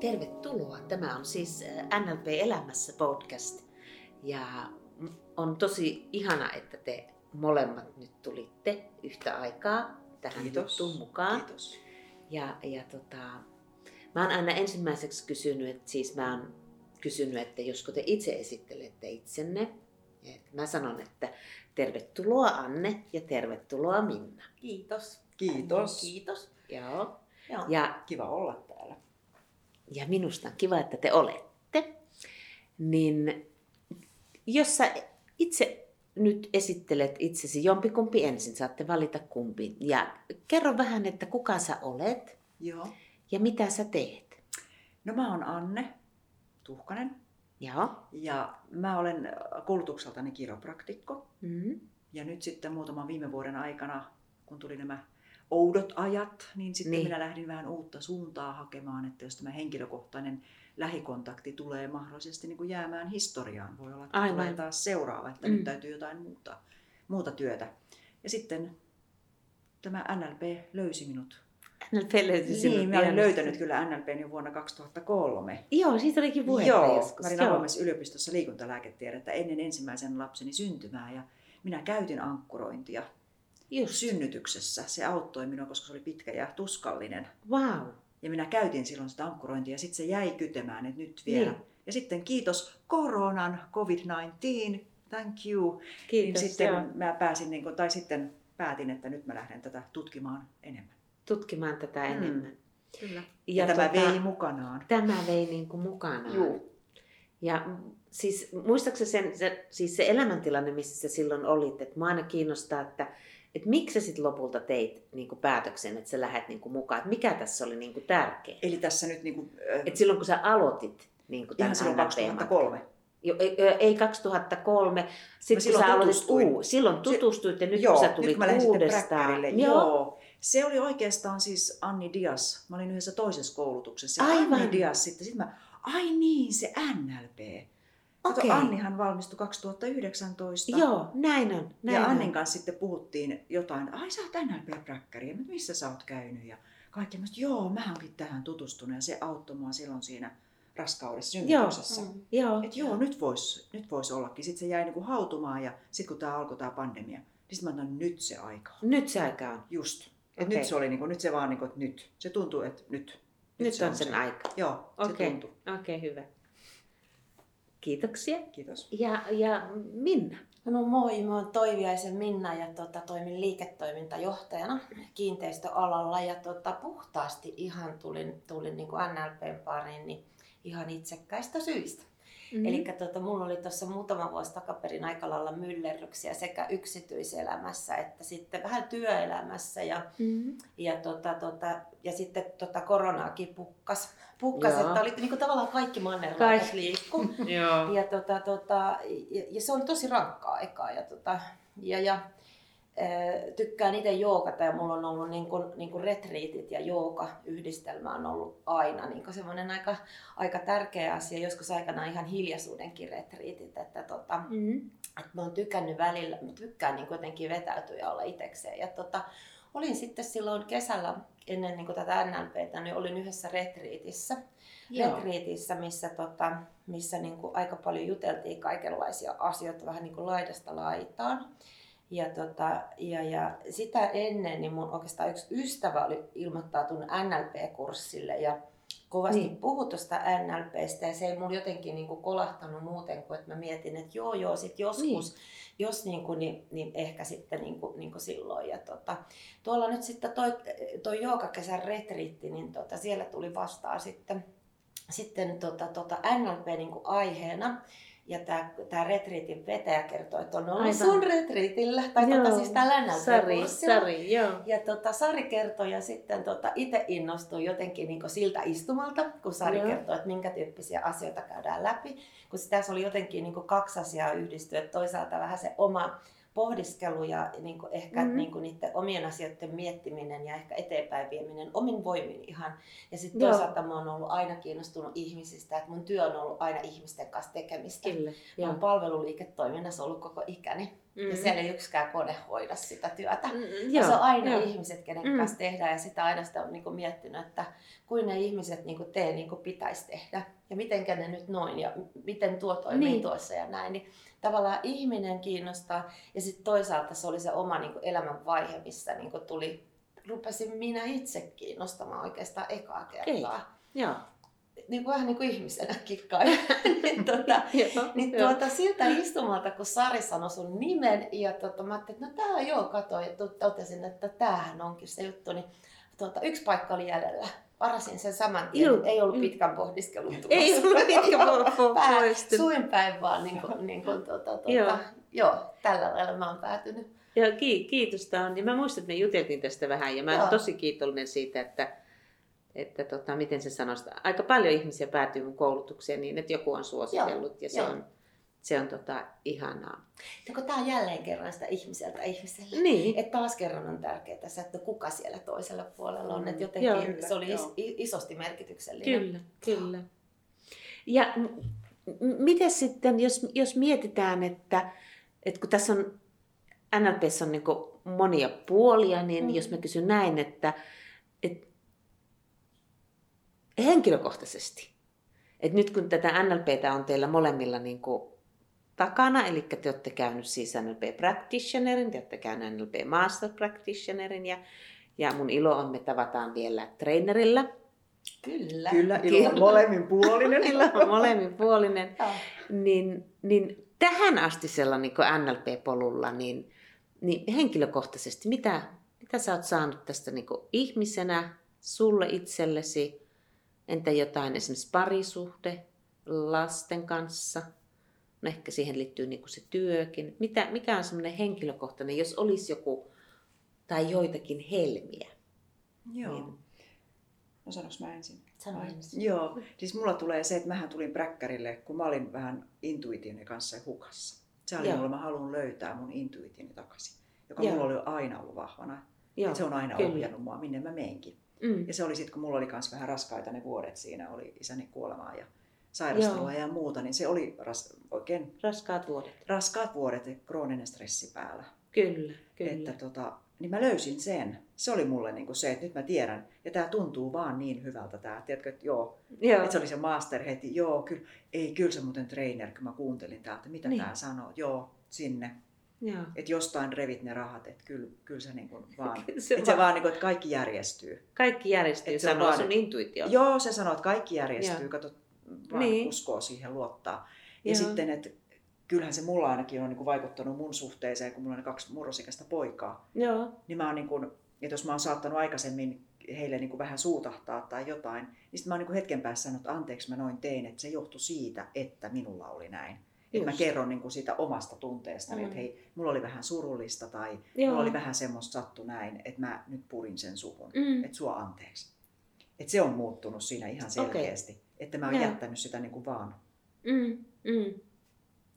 Tervetuloa. Tämä on siis äh, NLP Elämässä podcast. Ja on tosi ihana, että te molemmat nyt tulitte yhtä aikaa tähän Kiitos. juttuun mukaan. Kiitos. Ja, ja tota, mä oon aina ensimmäiseksi kysynyt, että siis mä oon kysynyt, että josko te itse esittelette itsenne. Et mä sanon, että tervetuloa Anne ja tervetuloa Minna. Kiitos. Kiitos. Kiitos. Joo. Joo. Ja Kiva olla täällä. Ja minusta on kiva, että te olette, niin jos sä itse nyt esittelet itsesi jompikumpi ensin, saatte valita kumpi. Ja kerro vähän, että kuka sä olet Joo. ja mitä sä teet. No mä oon Anne Tuhkanen Joo. ja mä olen koulutukseltani kiropraktikko. Mm-hmm. Ja nyt sitten muutaman viime vuoden aikana, kun tuli nämä oudot ajat, niin sitten Niin. niin. minä lähdin vähän uutta suuntaa hakemaan, että jos tämä henkilökohtainen lähikontakti tulee mahdollisesti niin kuin jäämään historiaan, voi olla, että Aivan. tulee taas seuraava, että Mm. nyt täytyy jotain muuta, muuta työtä. Ja sitten tämä NLP löysi minut. NLP löytyi sinut Niin, mä olin ihan- löytänyt kyllä NLPn jo vuonna 2003. Joo, siitä olikin puhetta Joo, joskus. mä olin avoimessa yliopistossa liikuntalääketiedettä ennen ensimmäisen lapseni syntymää ja minä käytin ankkurointia Just. synnytyksessä. Se auttoi minua, koska se oli pitkä ja tuskallinen. Wow. Ja minä käytin silloin sitä ankkurointia ja sitten se jäi kytemään, että nyt vielä. Niin. Ja sitten kiitos koronan, COVID-19, thank you. Kiitos. niin sitten joo. mä pääsin, niin kuin, tai sitten päätin, että nyt mä lähden tätä tutkimaan enemmän. Tutkimaan tätä Mm. enemmän. Kyllä. Ja Ja, tämä tota- vei mukanaan. Tämä vei niin kuin mukanaan. Juu. Ja siis muistaaksä sen, se, siis se elämäntilanne, missä sä silloin olit, että mua aina kiinnostaa, että, että miksi sä sitten lopulta teit niin kuin päätöksen, että sä lähdet niin kuin mukaan, että mikä tässä oli niin kuin tärkeä. Eli tässä nyt niin kuin, Et silloin kun sä aloitit niin kuin tämän ihan silloin NLP 2003. Jo, ei, ei 2003, sitten silloin sä aloitit uu, silloin tutustuit ja nyt Joo, kun sä nyt tulit sitten uudestaan. Bräkkärille. Joo. Se oli oikeastaan siis Anni Dias. Mä olin yhdessä toisessa koulutuksessa. Aivan. Anni Dias sitten. Sitten mä, ai niin, se NLP. Kato, Okei. Annihan valmistui 2019. Joo, näin on. Näin ja on. Annin kanssa sitten puhuttiin jotain, ai sä oot NLP-bräkkäri, mutta missä sä oot käynyt? Ja kaikki mä joo, mä oonkin tähän tutustunut ja se auttoi mua silloin siinä raskaudessa, Joo. synnytyksessä. Mm. Joo. Että joo, nyt voisi nyt vois ollakin. Sitten se jäi niinku hautumaan ja sitten kun tämä alkoi tämä pandemia, niin sitten mä sanoin, nyt se aika on. Nyt se aika on. Just. Et nyt se oli niinku, nyt se vaan niinku, että nyt. Se tuntuu, että nyt. Nyt se on sen se. aika. Joo, Okei, se tuntui. okei, hyvä. Kiitoksia. Kiitos. Ja, ja Minna. No moi, mä oon Toiviaisen Minna ja tota, toimin liiketoimintajohtajana kiinteistöalalla ja tota, puhtaasti ihan tulin, tulin niin kuin NLPn pariin niin ihan itsekkäistä syistä. Mm. Mm. Eli tota, mulla oli tuossa muutama vuosi takaperin aika lailla myllerryksiä sekä yksityiselämässä että sitten vähän työelämässä ja mm. Ja, tota, tota, ja sitten tota, koronaakin pukkas. Pukkas, Joo. että oli niin kuin, tavallaan kaikki mannerlaatat Kaikki. liikku. Ja, tota, tota, ja, ja, se oli tosi rankkaa aikaa. Ja, tota, ja, ja tykkään itse joogata ja mulla on ollut niin kuin, niin kuin retriitit ja jooga yhdistelmä on ollut aina niin kuin semmoinen aika, aika tärkeä asia. Joskus aikana ihan hiljaisuudenkin retriitit. Että, tota, Mm. että mä oon tykännyt välillä, mä tykkään niin jotenkin vetäytyä ja olla itekseen. Ja tota, olin sitten silloin kesällä ennen niin tätä NLPtä, niin olin yhdessä retriitissä. Joo. Retriitissä, missä, tota, missä niin kuin aika paljon juteltiin kaikenlaisia asioita vähän niin kuin laidasta laitaan. Ja, tota, ja, ja sitä ennen niin mun oikeastaan yksi ystävä oli ilmoittautunut NLP-kurssille ja kovasti Niin. puhui tuosta NLPstä ja se ei mulla jotenkin niin kuin kolahtanut muuten kuin, että mä mietin, että joo joo, sit joskus, Niin. niin. jos niin, kuin, niin, niin ehkä sitten niin kuin, niin kuin silloin. Ja tota, tuolla nyt sitten toi, toi joogakesän retriitti, niin tota, siellä tuli vastaan sitten, sitten tota, tota NLP niin kuin aiheena. Ja tämä, tämä retriitin vetäjä kertoi, että on ollut Aivan. sun retriitillä, tai Joo. tota, siis täällä Sari. Sari, joo. Ja tota, Sari kertoi ja sitten tota, itse innostui jotenkin niin siltä istumalta, kun Sari Joo. kertoi, että minkä tyyppisiä asioita käydään läpi. Kun tässä oli jotenkin niin kaksi asiaa yhdistyä, toisaalta vähän se oma pohdiskelu ja niin kuin ehkä Mhm. mm-hmm. niin kuin niiden omien asioiden miettiminen ja ehkä eteenpäin vieminen omin voimin ihan. Ja sitten toisaalta mä oon ollut aina kiinnostunut ihmisistä, että mun työ on ollut aina ihmisten kanssa tekemistä. Kyllä. Mä oon palveluliiketoiminnassa ollut koko ikäni. Mm. Ja siellä ei yksikään kone hoida sitä työtä. Mm, Ja se on aina joo. ihmiset, kenen Mm. kanssa tehdään. Ja sitä aina sitä on niin miettinyt, että kuin ne ihmiset niin tee niin kuin pitäisi tehdä. Ja mitenkä ne nyt noin ja miten tuo toimii niin. tuossa ja näin. Niin tavallaan ihminen kiinnostaa. Ja sitten toisaalta se oli se oma niin elämän vaihe, missä niin tuli, rupesin minä itse kiinnostamaan oikeastaan ekaa kertaa. Joo. Niin kuin, vähän niin kuin ihmisenä kikkaan. niin, Joo. niin tuota, siltä istumalta, kun Sari sanoi sun nimen, ja tuota, mä ajattelin, että no tää joo, katsoin, ja to- totesin, että tämähän onkin se juttu, niin tuota, yksi paikka oli jäljellä. Varasin sen saman tien, Joo, ei ollut joo. pitkän pohdiskelun tulossa. Ei ollut pitkä po- po- Pää- poistu. Suin päin vaan, niin kuin, niin kuin, tuota, tuota, Joo. joo. joo, tällä lailla mä oon päätynyt. Joo, ki- kiitosta on. Ja mä muistan, että me juteltiin tästä vähän ja mä oon Joo. tosi kiitollinen siitä, että, että tota, miten se sanoo sitä. Aika paljon ihmisiä päätyy mun koulutukseen niin, että joku on suositellut ja se Joo. on, se on tota, ihanaa. Tää on jälleen kerran sitä ihmiseltä ihmiselle. Niin, Että taas kerran on tärkeää se, että kuka siellä toisella puolella on. Että Joo, jotenkin kyllä, se oli is, joo. isosti merkityksellinen. kyllä, kyllä. Ja m- miten sitten, jos, jos mietitään, että, että kun tässä on NLPssä on niin monia puolia, niin Mm. jos mä kysyn näin, että, että henkilökohtaisesti, että nyt kun tätä NLPtä on teillä molemmilla niin kuin takana, eli te olette käynyt siis NLP Practitionerin, te olette käynyt NLP Master Practitionerin ja, ja mun ilo on, me tavataan vielä trainerilla. Kyllä. Kyllä, ilo on molemmin puolinen. Ilo on molemminpuolinen. Niin, niin tähän astisella niin NLP-polulla, niin, niin henkilökohtaisesti, mitä, mitä sä oot saanut tästä niin ihmisenä, sulle itsellesi, entä jotain esimerkiksi parisuhde lasten kanssa, no ehkä siihen liittyy niin se työkin. Mitä, mikä on semmoinen henkilökohtainen, jos olisi joku tai joitakin helmiä? Joo. Niin. No sanoks mä ensin? Sano ensin. Joo, siis mulla tulee se, että mähän tulin präkkärille, kun mä olin vähän intuitioni kanssa hukassa. Se oli Joo. mulla, mä haluan löytää mun intuitioni takaisin, joka Joo. mulla oli aina ollut vahvana. Joo, Et se on aina kyllä. ohjannut mua, minne mä menkin. Mm. Ja se oli sitten, kun mulla oli myös vähän raskaita ne vuodet siinä, oli isäni kuolemaa ja sairastelua ja muuta, niin se oli ras, oikein Raskaat vuodet. raskaat vuodet ja krooninen stressi päällä. Kyllä, kyllä. Että tota, niin mä löysin sen. Se oli mulle niinku se, että nyt mä tiedän. Ja tämä tuntuu vaan niin hyvältä tämä. Tiedätkö, että joo, Joo. että se oli se master heti. Joo, kyllä, ei, kyllä se muuten trainer, kun mä kuuntelin täältä, mitä Niin. niin. tämä sanoo. Joo, sinne. Joo. Että jostain revit ne rahat, että kyllä, kyllä se niinku vaan, Se se, että vaan- se vaan niinku, että kaikki järjestyy. Kaikki järjestyy, Et sanoo vaan- sun intuitio. Joo, se sanoo, että kaikki järjestyy, Joo. kato, vaan Niin. uskoo siihen, luottaa. Ja Joo. sitten, että kyllähän se mulla ainakin on niin kuin vaikuttanut mun suhteeseen, kun mulla on kaksi murrosikäistä poikaa. Joo. Niin mä oon niin kuin, että jos mä oon saattanut aikaisemmin heille niin kuin vähän suutahtaa tai jotain, niin sitten mä oon niin kuin hetken päässä sanonut, että anteeksi mä noin tein, että se johtui siitä, että minulla oli näin. Että mä kerron niin kuin siitä omasta tunteestani, Mm. että hei, mulla oli vähän surullista tai Joo. mulla oli vähän semmoista sattu näin, että mä nyt purin sen suhun, Mm. että sua anteeksi. Että se on muuttunut siinä ihan selkeästi, että mä oon Joo. jättänyt sitä niin kuin vaan. Mm. Mm.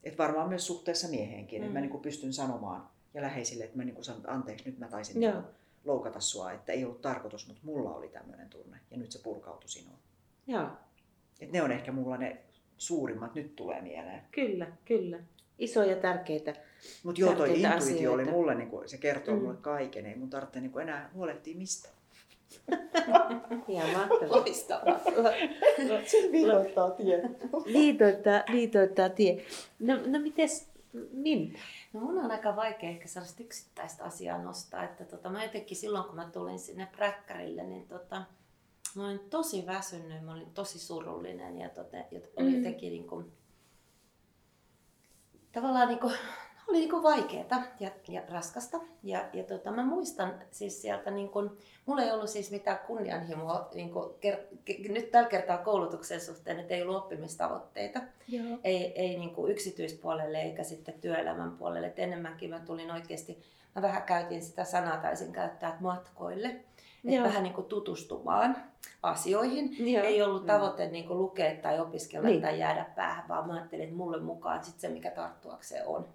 Et varmaan myös suhteessa mieheenkin, mm. että mä Mm. niin kuin pystyn sanomaan ja läheisille, että mä niin kuin sanon, että anteeksi, nyt mä taisin niin loukata sua, että ei ollut tarkoitus, mutta mulla oli tämmöinen tunne ja nyt se purkautui sinuun. Joo. Et ne on ehkä mulla ne suurimmat, nyt tulee mieleen. Kyllä, kyllä. Isoja tärkeitä. Mutta joo, toi intuitio oli asioita. mulle, niin kuin, se kertoo Mm. mulle kaiken, ei mun tarvitse niin kuin enää huolehtia mistä. Ihan mahtavaa. Loistavaa. Se viitoittaa tie. Viitoittaa, viitoittaa tie. No, no mites Minna? No mun on aika vaikea ehkä sellaista yksittäistä asiaa nostaa, että tota, mä jotenkin silloin kun mä tulin sinne präkkärille, niin tota, mä olin tosi väsynyt, mä olin tosi surullinen ja, tota, oli Mm. jotenkin niin kuin, tavallaan niin kuin, oli niin kuin vaikeeta ja, ja raskasta. Ja, ja tota, mä muistan siis sieltä, niin kuin, mulla ei ollut siis mitään kunnianhimoa niin kuin, ker, ke, nyt tällä kertaa koulutuksen suhteen, että ei ollut oppimistavoitteita Joo. ei, ei niin yksityispuolelle eikä sitten työelämän puolelle. Et enemmänkin mä tulin oikeasti, mä vähän käytin sitä sanaa, taisin käyttää, että matkoille. Että vähän niin kuin tutustumaan asioihin. Joo. Ei ollut tavoite niin kuin lukea tai opiskella niin. tai jäädä päähän, vaan mä ajattelin, että mulle mukaan sit se, mikä tarttuakseen on.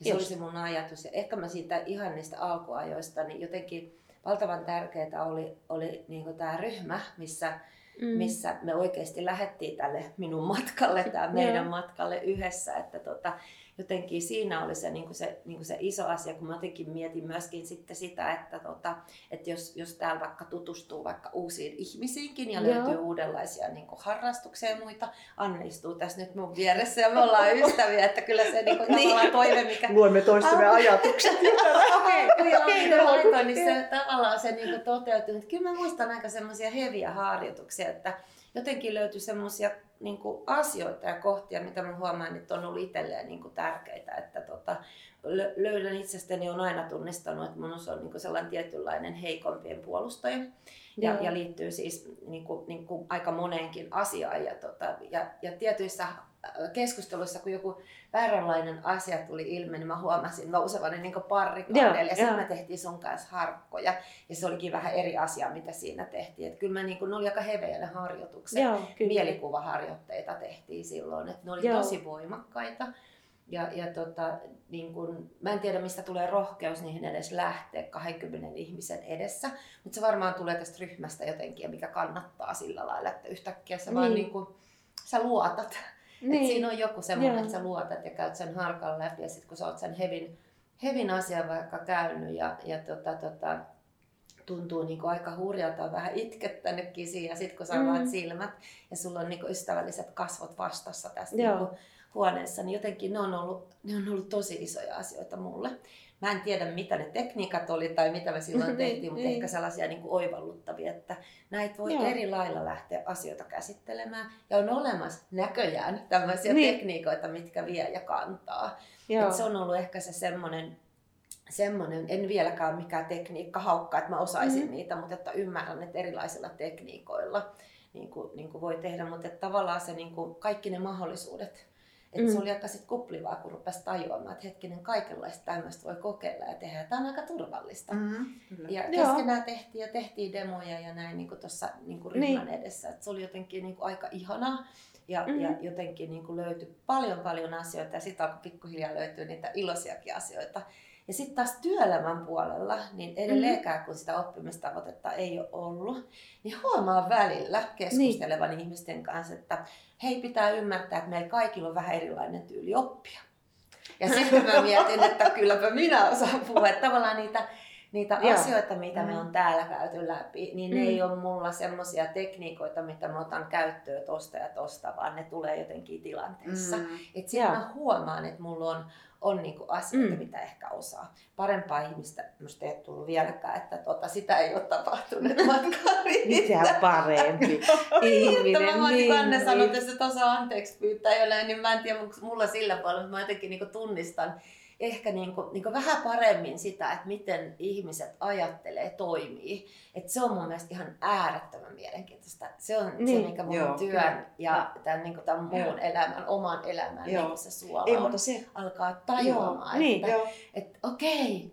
Ja se Just. oli se mun ajatus. Ja ehkä mä siitä ihan niistä alkuajoista, niin jotenkin valtavan tärkeää oli, oli niin tämä ryhmä, missä Mm. missä me oikeasti lähdettiin tälle minun matkalle, tämä meidän matkalle yhdessä. Että tota, jotenkin siinä oli se, niin kuin se, niin kuin se iso asia, kun mä jotenkin mietin myöskin sitten sitä, että, tota, että jos, jos täällä vaikka tutustuu vaikka uusiin ihmisiinkin ja Joo. löytyy uudenlaisia niin kuin harrastuksia ja muita, Anne istuu tässä nyt mun vieressä ja me ollaan ystäviä, että kyllä se niin kuin, niin. toive, mikä... Luemme toistemme ajatukset. Okei, okay, okay, niin se tavallaan se niin toteutui. Kyllä mä muistan aika semmoisia heviä harjoituksia, että jotenkin löytyi semmoisia niin asioita ja kohtia, mitä mä huomaan, että on ollut itselleen niin kuin tärkeitä. Että tota, löydän itsestäni, on aina tunnistanut, että mun on niin kuin sellainen tietynlainen heikompien puolustaja. Ja, ja liittyy siis niin kuin, niin kuin aika moneenkin asiaan. Ja, tota, ja, ja tietyissä keskusteluissa, kun joku vääränlainen asia tuli ilmi, niin mä huomasin nousevani niin parrikaadelle. Ja sitten me tehtiin sun kanssa harkkoja. Ja se olikin vähän eri asia, mitä siinä tehtiin. Et kyllä mä niin kuin, ne oli aika heveä ne harjoitukset. Joo, Mielikuvaharjoitteita tehtiin silloin. Et ne oli Joo. tosi voimakkaita. Ja, ja tota, niin kun, mä en tiedä mistä tulee rohkeus niihin edes lähteä 20 ihmisen edessä, mutta se varmaan tulee tästä ryhmästä jotenkin, mikä kannattaa sillä lailla, että yhtäkkiä sä niin. vaan niin kun, sä luotat niin. Et siinä on joku semmoinen, että sä luotat ja käyt sen harkan läpi ja sitten kun sä oot sen hevin, hevin asian vaikka käynyt ja, ja tota, tota, tuntuu niinku aika hurjalta, vähän itkettänytkin siinä ja sitten kun sä mm. silmät ja sulla on niinku ystävälliset kasvot vastassa tässä niinku huoneessa, niin jotenkin ne on, ollut, ne on ollut tosi isoja asioita mulle. Mä en tiedä, mitä ne tekniikat oli tai mitä me silloin tehtiin, mutta ehkä sellaisia niin kuin oivalluttavia, että näitä voi Joo. eri lailla lähteä asioita käsittelemään. Ja on olemassa näköjään tämmöisiä niin. tekniikoita, mitkä vie ja kantaa. Et se on ollut ehkä se semmoinen, semmoinen, en vieläkään mikään tekniikka haukka, että mä osaisin mm. niitä, mutta että ymmärrän, että erilaisilla tekniikoilla niin kuin, niin kuin voi tehdä, mutta että tavallaan se niin kuin, kaikki ne mahdollisuudet että mm. se oli aika sit kuplivaa, kun rupesi tajuamaan, että hetkinen, kaikenlaista tämmöistä voi kokeilla ja tehdä. Tämä on aika turvallista. Mm, ja keskenään tehtiin ja tehtiin demoja ja näin niin tuossa niin ryhmän niin. edessä. Et se oli jotenkin niin kuin aika ihanaa. Ja, mm ja jotenkin niin kuin löytyi paljon paljon asioita ja sitten alkoi pikkuhiljaa löytyä niitä iloisiakin asioita. Ja sitten taas työelämän puolella, niin edelleenkään kun sitä oppimistavoitetta ei ole ollut, niin huomaa välillä keskustelevan niin. ihmisten kanssa, että hei pitää ymmärtää, että meillä kaikilla on vähän erilainen tyyli oppia. Ja sitten mä mietin, että kylläpä minä osaan puhua. Että tavallaan niitä, niitä asioita, mitä me mm. on täällä käyty läpi, niin ne mm. ei ole mulla semmoisia tekniikoita, mitä mä otan käyttöön tosta ja tosta, vaan ne tulee jotenkin tilanteessa. Mm. Että sitten mä huomaan, että mulla on on niinku asioita, mm. mitä ehkä osaa. Parempaa ihmistä minusta ei tullut vieläkään, että tota, sitä ei ole tapahtunut matkaan Mitä parempi ihminen. Että mä niin, Anne niin. sanoi, että se osaa anteeksi pyytää jollain, niin mä en tiedä, mulla sillä paljon, mutta mä jotenkin niinku tunnistan ehkä niin kuin, niin kuin vähän paremmin sitä, että miten ihmiset ajattelee, toimii. Että se on mun mielestä ihan äärettömän mielenkiintoista. Se on niin. se, mikä mun Joo, työn kyllä. ja tämän, niin kuin tämän muun Joo. elämän, oman elämän Joo. niin se suola Ei, mutta se... alkaa tajuamaan, Joo. Niin. että, niin. että okei,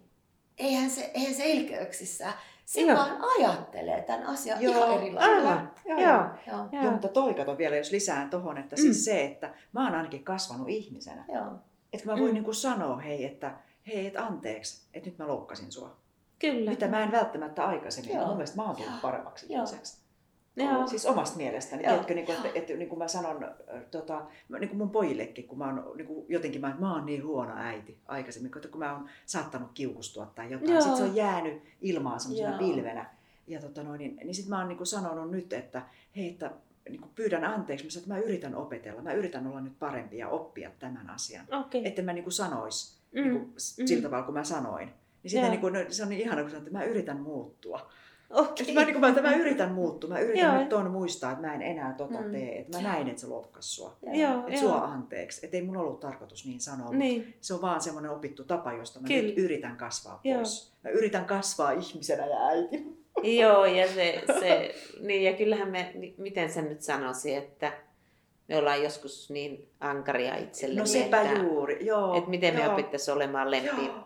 eihän se, eihän se ilkeyksissä se Joo. vaan ajattelee tämän asian Joo, ihan eri lailla. Joo, Joo. Joo. Joo. mutta toi kato vielä, jos lisään tuohon, että siis mm. se, että mä oon ainakin kasvanut ihmisenä. Joo. Että mä voin mm. niin kuin sanoa, hei, että hei, et anteeksi, että nyt mä loukkasin sua. Kyllä. Mitä mä en välttämättä aikaisemmin. Joo. Mun mielestä mä oon tullut paremmaksi ihmiseksi. Joo. Siis omasta mielestäni. Joo. Tiedätkö, niin kuin, että, että, niin kuin mä sanon tota, niin kuin mun pojillekin, kun mä oon niin kuin, jotenkin, mä, mä oon niin huono äiti aikaisemmin, kun mä oon saattanut kiukustua tai jotain. Sitten se on jäänyt ilmaan semmoisena pilvenä. Ja tota noin, niin, niin sitten mä oon niin kuin sanonut nyt, että hei, että niin kuin pyydän anteeksi, mä, sanon, että mä yritän opetella, mä yritän olla nyt parempi ja oppia tämän asian. Okay. Että mä niin kuin sanois mm. niin kuin, mm. sillä tavalla, kun mä sanoin. Niin sitten niin kuin, no, se on niin ihana, kun sanon, että mä yritän muuttua. Okay. Mä, niin kuin, mä, mä yritän muuttua, mä yritän Joo. nyt ton muistaa, että mä en enää tota mm. tee, että mä näin, että se lohkas sua. Joo, että sua anteeksi. Että ei mun ollut tarkoitus niin sanoa, niin. se on vaan semmoinen opittu tapa, josta mä Kyllä. nyt yritän kasvaa pois. Joo. Mä yritän kasvaa ihmisenä ja äitinä. Joo, ja se, se niin, ja kyllähän me, miten sen nyt sanoisi, että me ollaan joskus niin ankaria itsellemme. No sepä että, juuri, joo. Että miten joo. me opittaisiin olemaan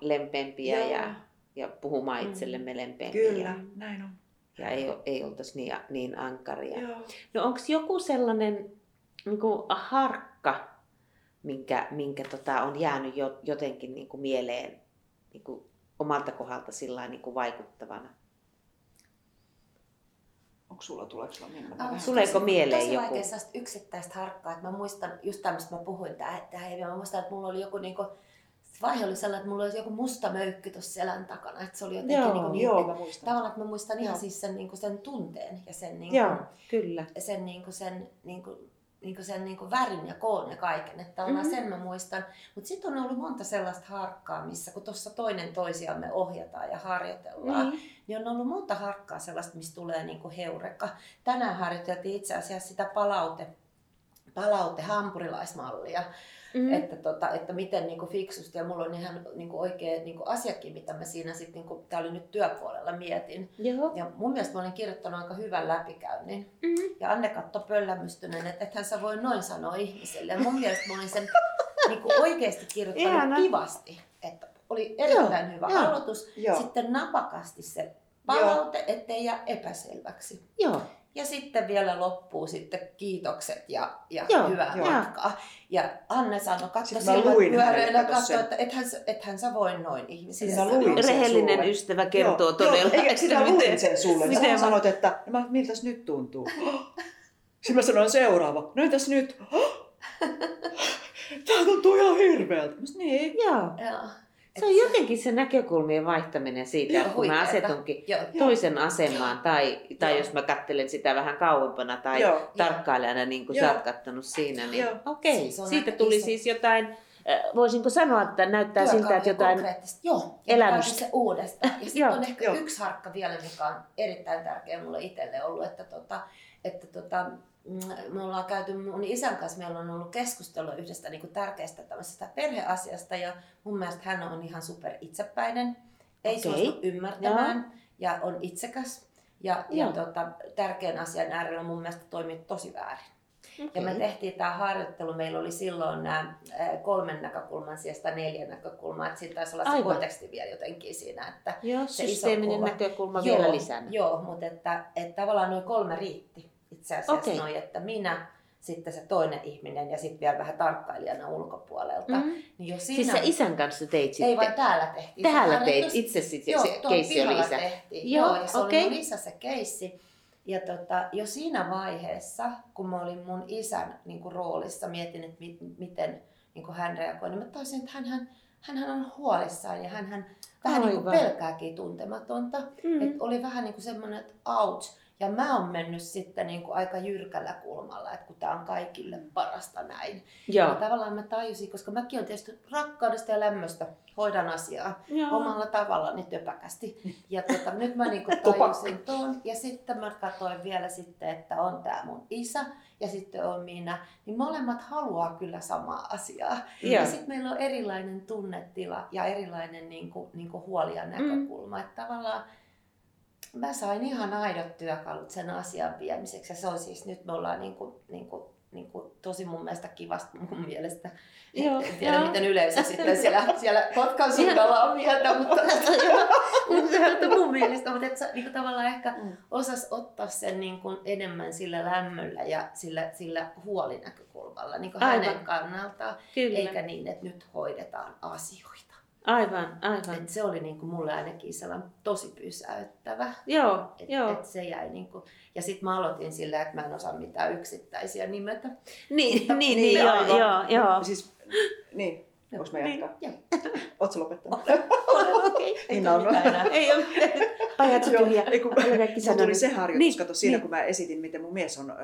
lempi, joo. ja, ja puhumaan mm. itsellemme lempempiä. Kyllä, näin on. Ja ei, ei oltaisi niin, niin ankaria. Joo. No onko joku sellainen niin kuin harkka, minkä, minkä tota, on jäänyt jo, jotenkin niin kuin mieleen niin kuin omalta kohdalta sillä niin kuin vaikuttavana? Onko sulla, tuleeko sulla? Oh, Tuleeko mieleen tosi joku? Tosi vaikea yksittäistä harkkaa. Että mä muistan, just tämmöistä mä puhuin tähän, mä muistan, että mulla oli joku niinku, vaihe oli sellainen, että mulla olisi joku musta möykky tuossa selän takana. Että se oli jotenkin joo, niin, joo, mä muistan. tavallaan, että mä muistan joo. ihan siis sen, niin kuin sen tunteen ja sen, niin kuin, joo, kyllä. sen, niin kuin, sen niin kuin, niin sen niin värin ja koon ja kaiken. Että mm-hmm. sen mä muistan. Mutta sitten on ollut monta sellaista harkkaa, missä kun tuossa toinen toisiamme ohjataan ja harjoitellaan, mm-hmm. niin on ollut monta harkkaa sellaista, missä tulee niin heureka. Tänään harjoiteltiin itse asiassa sitä palaute, palaute hampurilaismallia. Mm-hmm. Että, tota, että miten niin kuin fiksusti, ja mulla on ihan niin kuin oikea niin kuin asiakin, mitä mä siinä sitten, niin kuin, tää oli nyt työpuolella, mietin. Joo. Ja mun mielestä mä olin kirjoittanut aika hyvän läpikäynnin. Mm-hmm. Ja Anne katto pöllämystyneen, että ethän sä voi noin sanoa ihmiselle. Ja mun mielestä mä olin sen niin kuin oikeasti kirjoittanut Ihana. kivasti. Että oli erittäin Joo. hyvä Joo. aloitus. Joo. Sitten napakasti se palaute, Joo. ettei jää epäselväksi. Joo. Ja sitten vielä loppuu sitten kiitokset ja, ja joo, hyvää joo. matkaa. Ja Anne sanoi, katso silmät pyöreänä, katso, että ethän, ethän sä voi noin ihmisille sanoa. Rehellinen sulle. ystävä kertoo joo, todella. Joo, eikä sinä luin sen sulle. Miten mä sanoit, että no, miltä nyt tuntuu. Sitten mä sanoin seuraava. No entäs nyt? Tää tuntuu ihan hirveältä. Niin. Joo. joo. Se on jotenkin se näkökulmien vaihtaminen siitä, joo, kun mä asetunkin joo, toisen joo. asemaan, tai, tai jos mä katselen sitä vähän kauempana tai joo, tarkkailijana, niin kuin joo. sä oot kattonut siinä, niin okei, okay. siis siitä tuli iso. siis jotain, äh, voisinko sanoa, että näyttää Työkalu siltä, että jotain Joo, elämystä. se uudestaan. Ja sitten on ehkä joo. yksi harkka vielä, mikä on erittäin tärkeä mulle itselle ollut, että, tota, että tota, me ollaan käyty mun isän kanssa, meillä on ollut keskustelua yhdestä niin kuin tärkeästä tämmöisestä perheasiasta ja mun mielestä hän on ihan super itsepäinen, ei okay. suostu ymmärtämään Joo. ja on itsekäs ja, ja tota, tärkeän asian äärellä mun mielestä toimii tosi väärin. Okay. Ja me tehtiin tämä harjoittelu, meillä oli silloin nämä kolmen näkökulman sijasta neljä näkökulmaa, että siinä taisi olla se Aivan. konteksti vielä jotenkin siinä, että joo, se systeeminen iso näkökulma joo, vielä lisää. Joo, mutta että, että tavallaan noin kolme riitti itse asiassa okay. noin, että minä, sitten se toinen ihminen ja sitten vielä vähän tarkkailijana ulkopuolelta. Mm. Niin jo siinä... Siis sä isän kanssa teit sitten? Ei vaan täällä tehtiin. Täällä teit itse sitten, joo, se keissi oli isä. Tehtiin. Joo, joo ja se okay. oli isä se keissi. Ja tota, jo siinä vaiheessa, kun mä olin mun isän niin kuin roolissa, mietin, että mi- miten niin kuin hän reagoi, niin mä taisin, että hän, hän, hän on huolissaan ja hän, hän vähän niin kuin pelkääkin tuntematonta. Mm. Et oli vähän niin kuin semmoinen, että ouch. Ja mä oon mennyt sitten niin kuin aika jyrkällä kulmalla, että kun tämä on kaikille parasta näin. Joo. Ja tavallaan mä tajusin, koska mäkin on tietysti rakkaudesta ja lämmöstä hoidan asiaa Joo. omalla tavallani töpäkästi. Ja tota, nyt mä niin kuin tajusin tuon. Ja sitten mä katsoin vielä sitten, että on tämä mun isä ja sitten on minä. Niin molemmat haluaa kyllä samaa asiaa. Joo. Ja sitten meillä on erilainen tunnetila ja erilainen niin kuin, niin kuin huoli ja mm. näkökulma. Mm. Että tavallaan mä sain ihan aidot työkalut sen asian viemiseksi. Ja se on siis, nyt me ollaan niin kuin, niin kuin, niin kuin tosi mun mielestä kivasta mun mielestä. Joo, en tiedä, joo. miten yleisö sitten siellä, siellä Kotkan suunnalla on mieltä, mutta, mutta mun mielestä, mutta että niin kuin tavallaan ehkä mm. osas ottaa sen niin kuin enemmän sillä lämmöllä ja sillä, sillä huolinäkökulmalla niin kuin hänen kannaltaan, Kyllä. eikä niin, että nyt hoidetaan asioita. Aivan, aivan. Et se oli niinku mulle ainakin sellainen tosi pysäyttävä. Joo, et, joo. Et se jäi niinku, ja sitten mä aloitin sillä, että mä en osaa mitään yksittäisiä nimetä. Niin, Mutta, niin, niin, joo, aivan, joo, joo. Siis, niin, Voinko mä jatkaa? Niin, joo. Ootko lopettanut? Okei. Okay. Niin on. Ei ole. Pajat tyhjä. Ei, kun, tuli se harjoitus, niin, kato siinä, niin. kun mä esitin, miten mun mies on äh,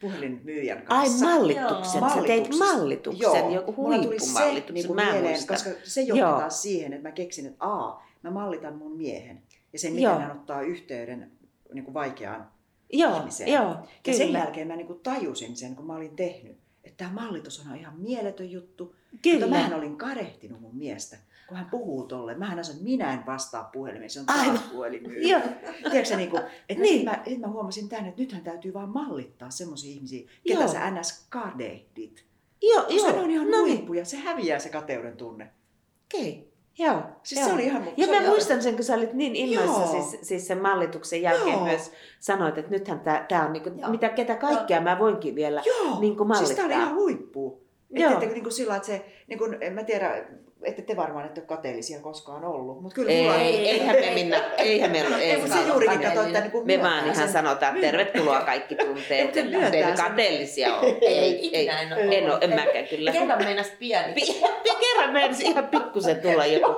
puhelinmyyjän kanssa. Ai mallituksen, Joo. sä teit mallituksen, Joo. joku huippumallituksen. Niin kuin mieleen, koska se johtaa Joo. siihen, että mä keksin, että a, mä mallitan mun miehen ja sen, miten Joo. hän ottaa yhteyden niin kuin vaikeaan Joo. ihmiseen. Joo, ja kyllä. sen jälkeen mä niin kuin tajusin sen, kun mä olin tehnyt, että tämä mallitus on ihan mieletön juttu. Kyllä. Mutta mä olin kadehtinut mun miestä kun hän puhuu tolle, mähän että minä en vastaa puhelimeen, se on taas puhelimyy. Tiedätkö niin kuin, että niin. mä, et mä huomasin tänne, että nythän täytyy vaan mallittaa semmoisia ihmisiä, ketä Joo. sä ns. kadehdit. Joo, Koska joo. ne on ihan no huippuja, se häviää se kateuden tunne. Okei. Okay. Joo. Siis joo. se oli ihan... Ja mä muistan sen, kun sä olit niin innoissa siis, siis sen mallituksen jälkeen joo. myös sanoit, että nythän tää on niinku, mitä ketä kaikkea joo. mä voinkin vielä joo. niinku mallittaa. Siis tää oli ihan huippu. Että niin kuin sillä että se, niin kuin, en mä tiedä, ette te varmaan ette ole kateellisia koskaan ollut. Mutta kyllä ei, mulla... ei, eihän me minna, eihän me ole. Ei, se juurikin kato, että niin kuin Me vaan ihan sen. sanotaan, että tervetuloa kaikki tunteet. Te kateellisia ole. Ei, ei, ei, en ole. En, ole, en mäkään kyllä. Kerran meinas pieni. Kerran meinas ihan pikkusen tulla joku.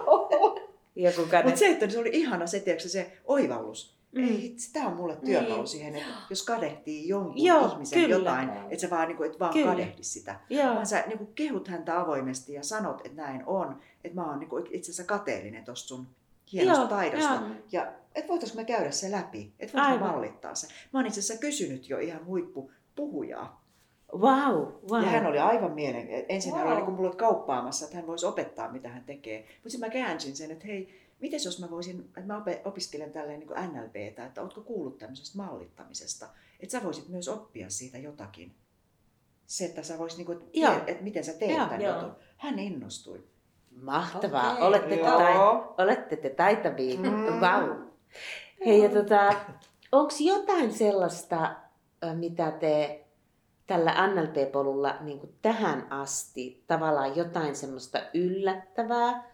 joku Mutta se, että se oli ihana se, tiedätkö, se oivallus Mm. Ei, tämä on mulle työkalu niin. siihen, että jos kadehtii jonkun Joo, ihmisen kyllä. jotain, että sä vaan, niin kuin, et vaan kyllä. kadehdi sitä. Joo. Vaan sä niin kuin, kehut häntä avoimesti ja sanot, että näin on. Että mä oon niin kuin, itse asiassa kateellinen tuosta sun hienosta Joo, taidosta. Jo. Ja et voitaisiinko me käydä se läpi? Että voitaisiinko mallittaa se? Mä oon itse asiassa kysynyt jo ihan huippu puhujaa. Wow, wow. Ja hän oli aivan mielen... Ensin wow. hän oli niin mulle kauppaamassa, että hän voisi opettaa, mitä hän tekee. Mutta sitten mä käänsin sen, että hei, Miten jos mä voisin, että mä opiskelen tälleen niin NLPtä, että ootko kuullut tämmöisestä mallittamisesta, että sä voisit myös oppia siitä jotakin. Se, että sä voisit, niin kuin, että, että miten sä teet tämän jutun. Hän innostui. Mahtavaa. Okay. Olette, te tai, olette te taitavia. Mm. Wow. Hei, ja tota, onko jotain sellaista, mitä te tällä NLP-polulla niin tähän asti tavallaan jotain semmoista yllättävää,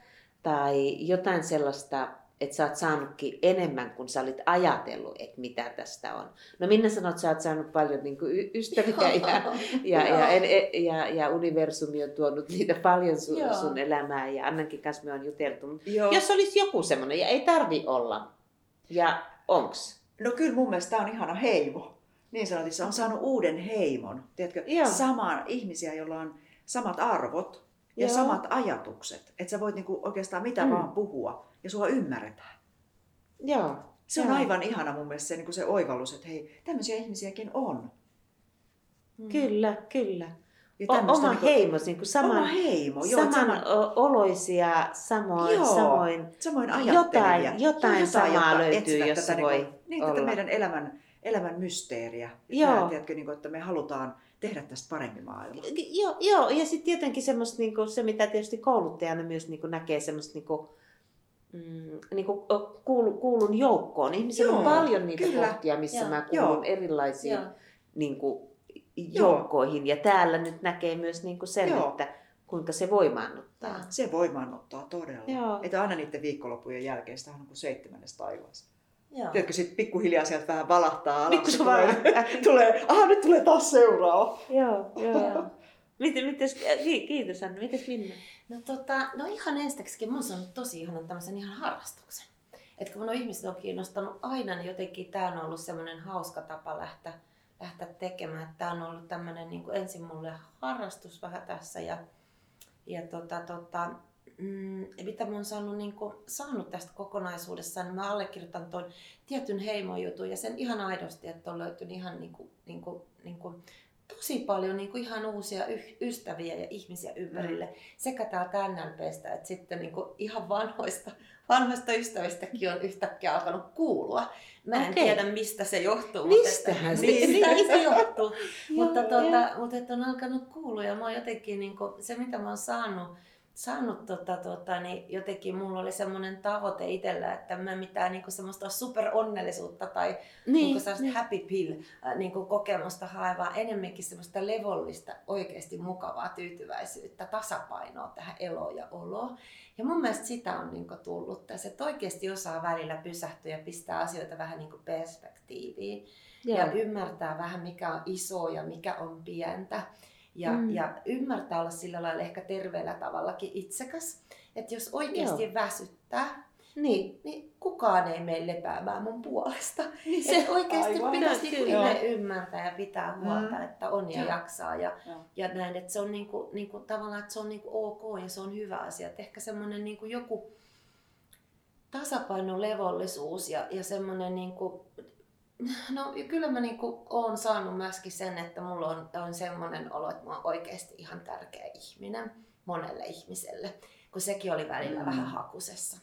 tai jotain sellaista, että sä oot saanutkin enemmän kuin sä olit ajatellut, että mitä tästä on. No Minna sanoi, että sä oot saanut paljon niin kuin ystäviä ja, ja, ja, ja, ja, ja universumi on tuonut niitä paljon sun, sun elämään ja Annankin kanssa me on juteltu. Joo. Jos olisi joku semmoinen, ja ei tarvi olla. Ja onks? No kyllä mun mielestä tämä on ihana heimo. Niin sanotusti, on saanut uuden heimon. Tiedätkö, samaan ihmisiä, joilla on samat arvot, ja Joo. samat ajatukset. Että sä voit niinku oikeastaan mitä mm. vaan puhua ja sua ymmärretään. Joo. Se on Joo. aivan ihana mun mielestä se, niin se oivallus, että hei, tämmöisiä ihmisiäkin on. Mm. Kyllä, kyllä. Ja o- oma niin kuin, heimo, niin kuin saman, oma heimo, joo, saman saman... oloisia, samoin, joo, samoin, samoin jotain, jotain, jotain samaa löytyy, jossa tätä, voi niin, kuin, niin, olla. tätä meidän elämän, elämän mysteeriä. Joo. Tämä, tiedätkö, niin kuin, että me halutaan tehdä tästä paremmin maailmaa. Joo, joo. ja sitten tietenkin semmoista, niin kuin, se mitä tietysti kouluttajana myös niin kuin, näkee semmoista niin kuin, mm, niin kuin, kuulu, kuulun joukkoon. Ihmisillä joo, on paljon niitä kyllä. kohtia, missä joo. mä kuulun joo. erilaisiin joo. Niin kuin, joukkoihin. Ja täällä nyt näkee myös niin kuin sen, joo. että kuinka se voimaannuttaa. Se voimaannuttaa todella. Joo. Että aina niiden viikonloppujen jälkeen sitä on kuin seitsemännes taivaassa. Joo. Tiedätkö, sitten pikkuhiljaa sieltä vähän valahtaa alas. Tulee, tulee, aha nyt tulee taas seuraava. Joo, joo. Miten, mites, kiitos Anna, mites Minna? No, tota, no ihan ensiksikin, mä oon tosi ihanan tämmöisen ihan harrastuksen. Että kun on ihmiset on kiinnostanut aina, niin jotenkin tämä on ollut semmoinen hauska tapa lähteä, lähteä tekemään. Tämä on ollut tämmöinen niin ensin mulle harrastus vähän tässä ja, ja tota, tota, mm, mitä mä oon saanut, niin kuin, saanut tästä kokonaisuudessa, niin mä allekirjoitan tuon tietyn heimojutun ja sen ihan aidosti, että on löytynyt ihan niin kuin, niin kuin, niin kuin, tosi paljon niin kuin ihan uusia ystäviä ja ihmisiä ympärille. Mm. Sekä täältä NLPstä että sitten niin kuin ihan vanhoista, vanhoista ystävistäkin on yhtäkkiä alkanut kuulua. Mä en okay. tiedä mistä se johtuu. Mistähän mutta se, niin, se johtuu. mutta, tuota, mutta että on alkanut kuulua ja mä oon jotenkin, niin kuin, se mitä mä oon saanut, saanut tota, tota, niin jotenkin mulla oli semmoinen tavoite itsellä, että mä mitään niinku semmoista superonnellisuutta tai niin, niinku sellaista niin. happy pill äh, niinku kokemusta hae, vaan enemmänkin semmoista levollista, oikeasti mukavaa tyytyväisyyttä, tasapainoa tähän eloon ja oloon. Ja mun mielestä sitä on niinku tullut tässä, että oikeasti osaa välillä pysähtyä ja pistää asioita vähän niinku perspektiiviin. Joo. Ja ymmärtää vähän mikä on iso ja mikä on pientä ja, mm. ja ymmärtää olla sillä lailla ehkä terveellä tavallakin itsekäs. Että jos oikeasti Joo. väsyttää, niin. Niin, niin kukaan ei mene lepäämään mun puolesta. Niin se oikeasti aivan. pitäisi niin ymmärtää ja pitää huolta, mm. että on ja, ja. jaksaa. Ja, ja. ja näin, että se on niinku, niinku, tavallaan että se on niinku ok ja se on hyvä asia. Että ehkä semmoinen niinku joku tasapaino, levollisuus ja, ja semmoinen niinku, No kyllä mä niinku oon saanut myöskin sen, että mulla on, on semmoinen olo, että mä oon oikeasti ihan tärkeä ihminen monelle ihmiselle, kun sekin oli välillä mm. vähän hakusessa.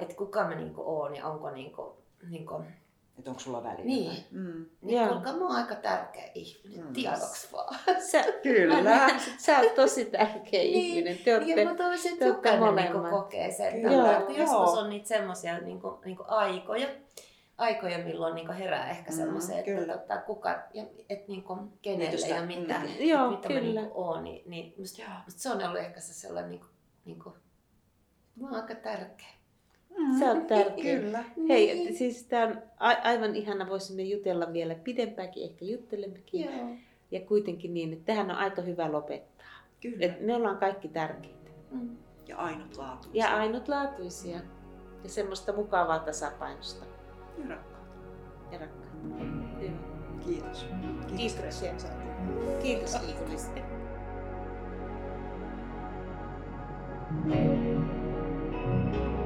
Että kuka mä niinku oon ja onko niinku, niinku että onko sulla väliä? Niin. Mm. niin kuinka mä oon aika tärkeä ihminen, mm. tiedoks vaan. Sä, Kyllä. sä oot tosi tärkeä niin. ihminen. Te olette, ja mä toivoisin, että jokainen niinku kokee sen. Kyllä. Että joskus on niitä semmoisia niinku, niinku aikoja, aikoja, milloin niin herää ehkä semmoiseen, mm, että tota, kuka, ja, et niin kuin, kenelle Niitystä, ja mitä, mm, joo, mitä kyllä. mä niin oon, niin, niin musta, musta se on ollut ehkä se sellainen, niin kuin, niin kuin, mä oon aika tärkeä. Mm, se on tärkeä. Kyllä. Hei, niin. siis tämä on a- aivan ihana, voisimme jutella vielä pidempäänkin, ehkä juttelemmekin. Joo. Ja kuitenkin niin, että tähän on aika hyvä lopettaa. Kyllä. Et me ollaan kaikki tärkeitä. Mm. Ja ainutlaatuisia. Ja ainutlaatuisia. Ja semmoista mukavaa tasapainosta ja rakkautta. Ja rakkautta. Mm. Hyvä. Kiitos. Kiitos. Mm. Kiitos, Kiitos thank you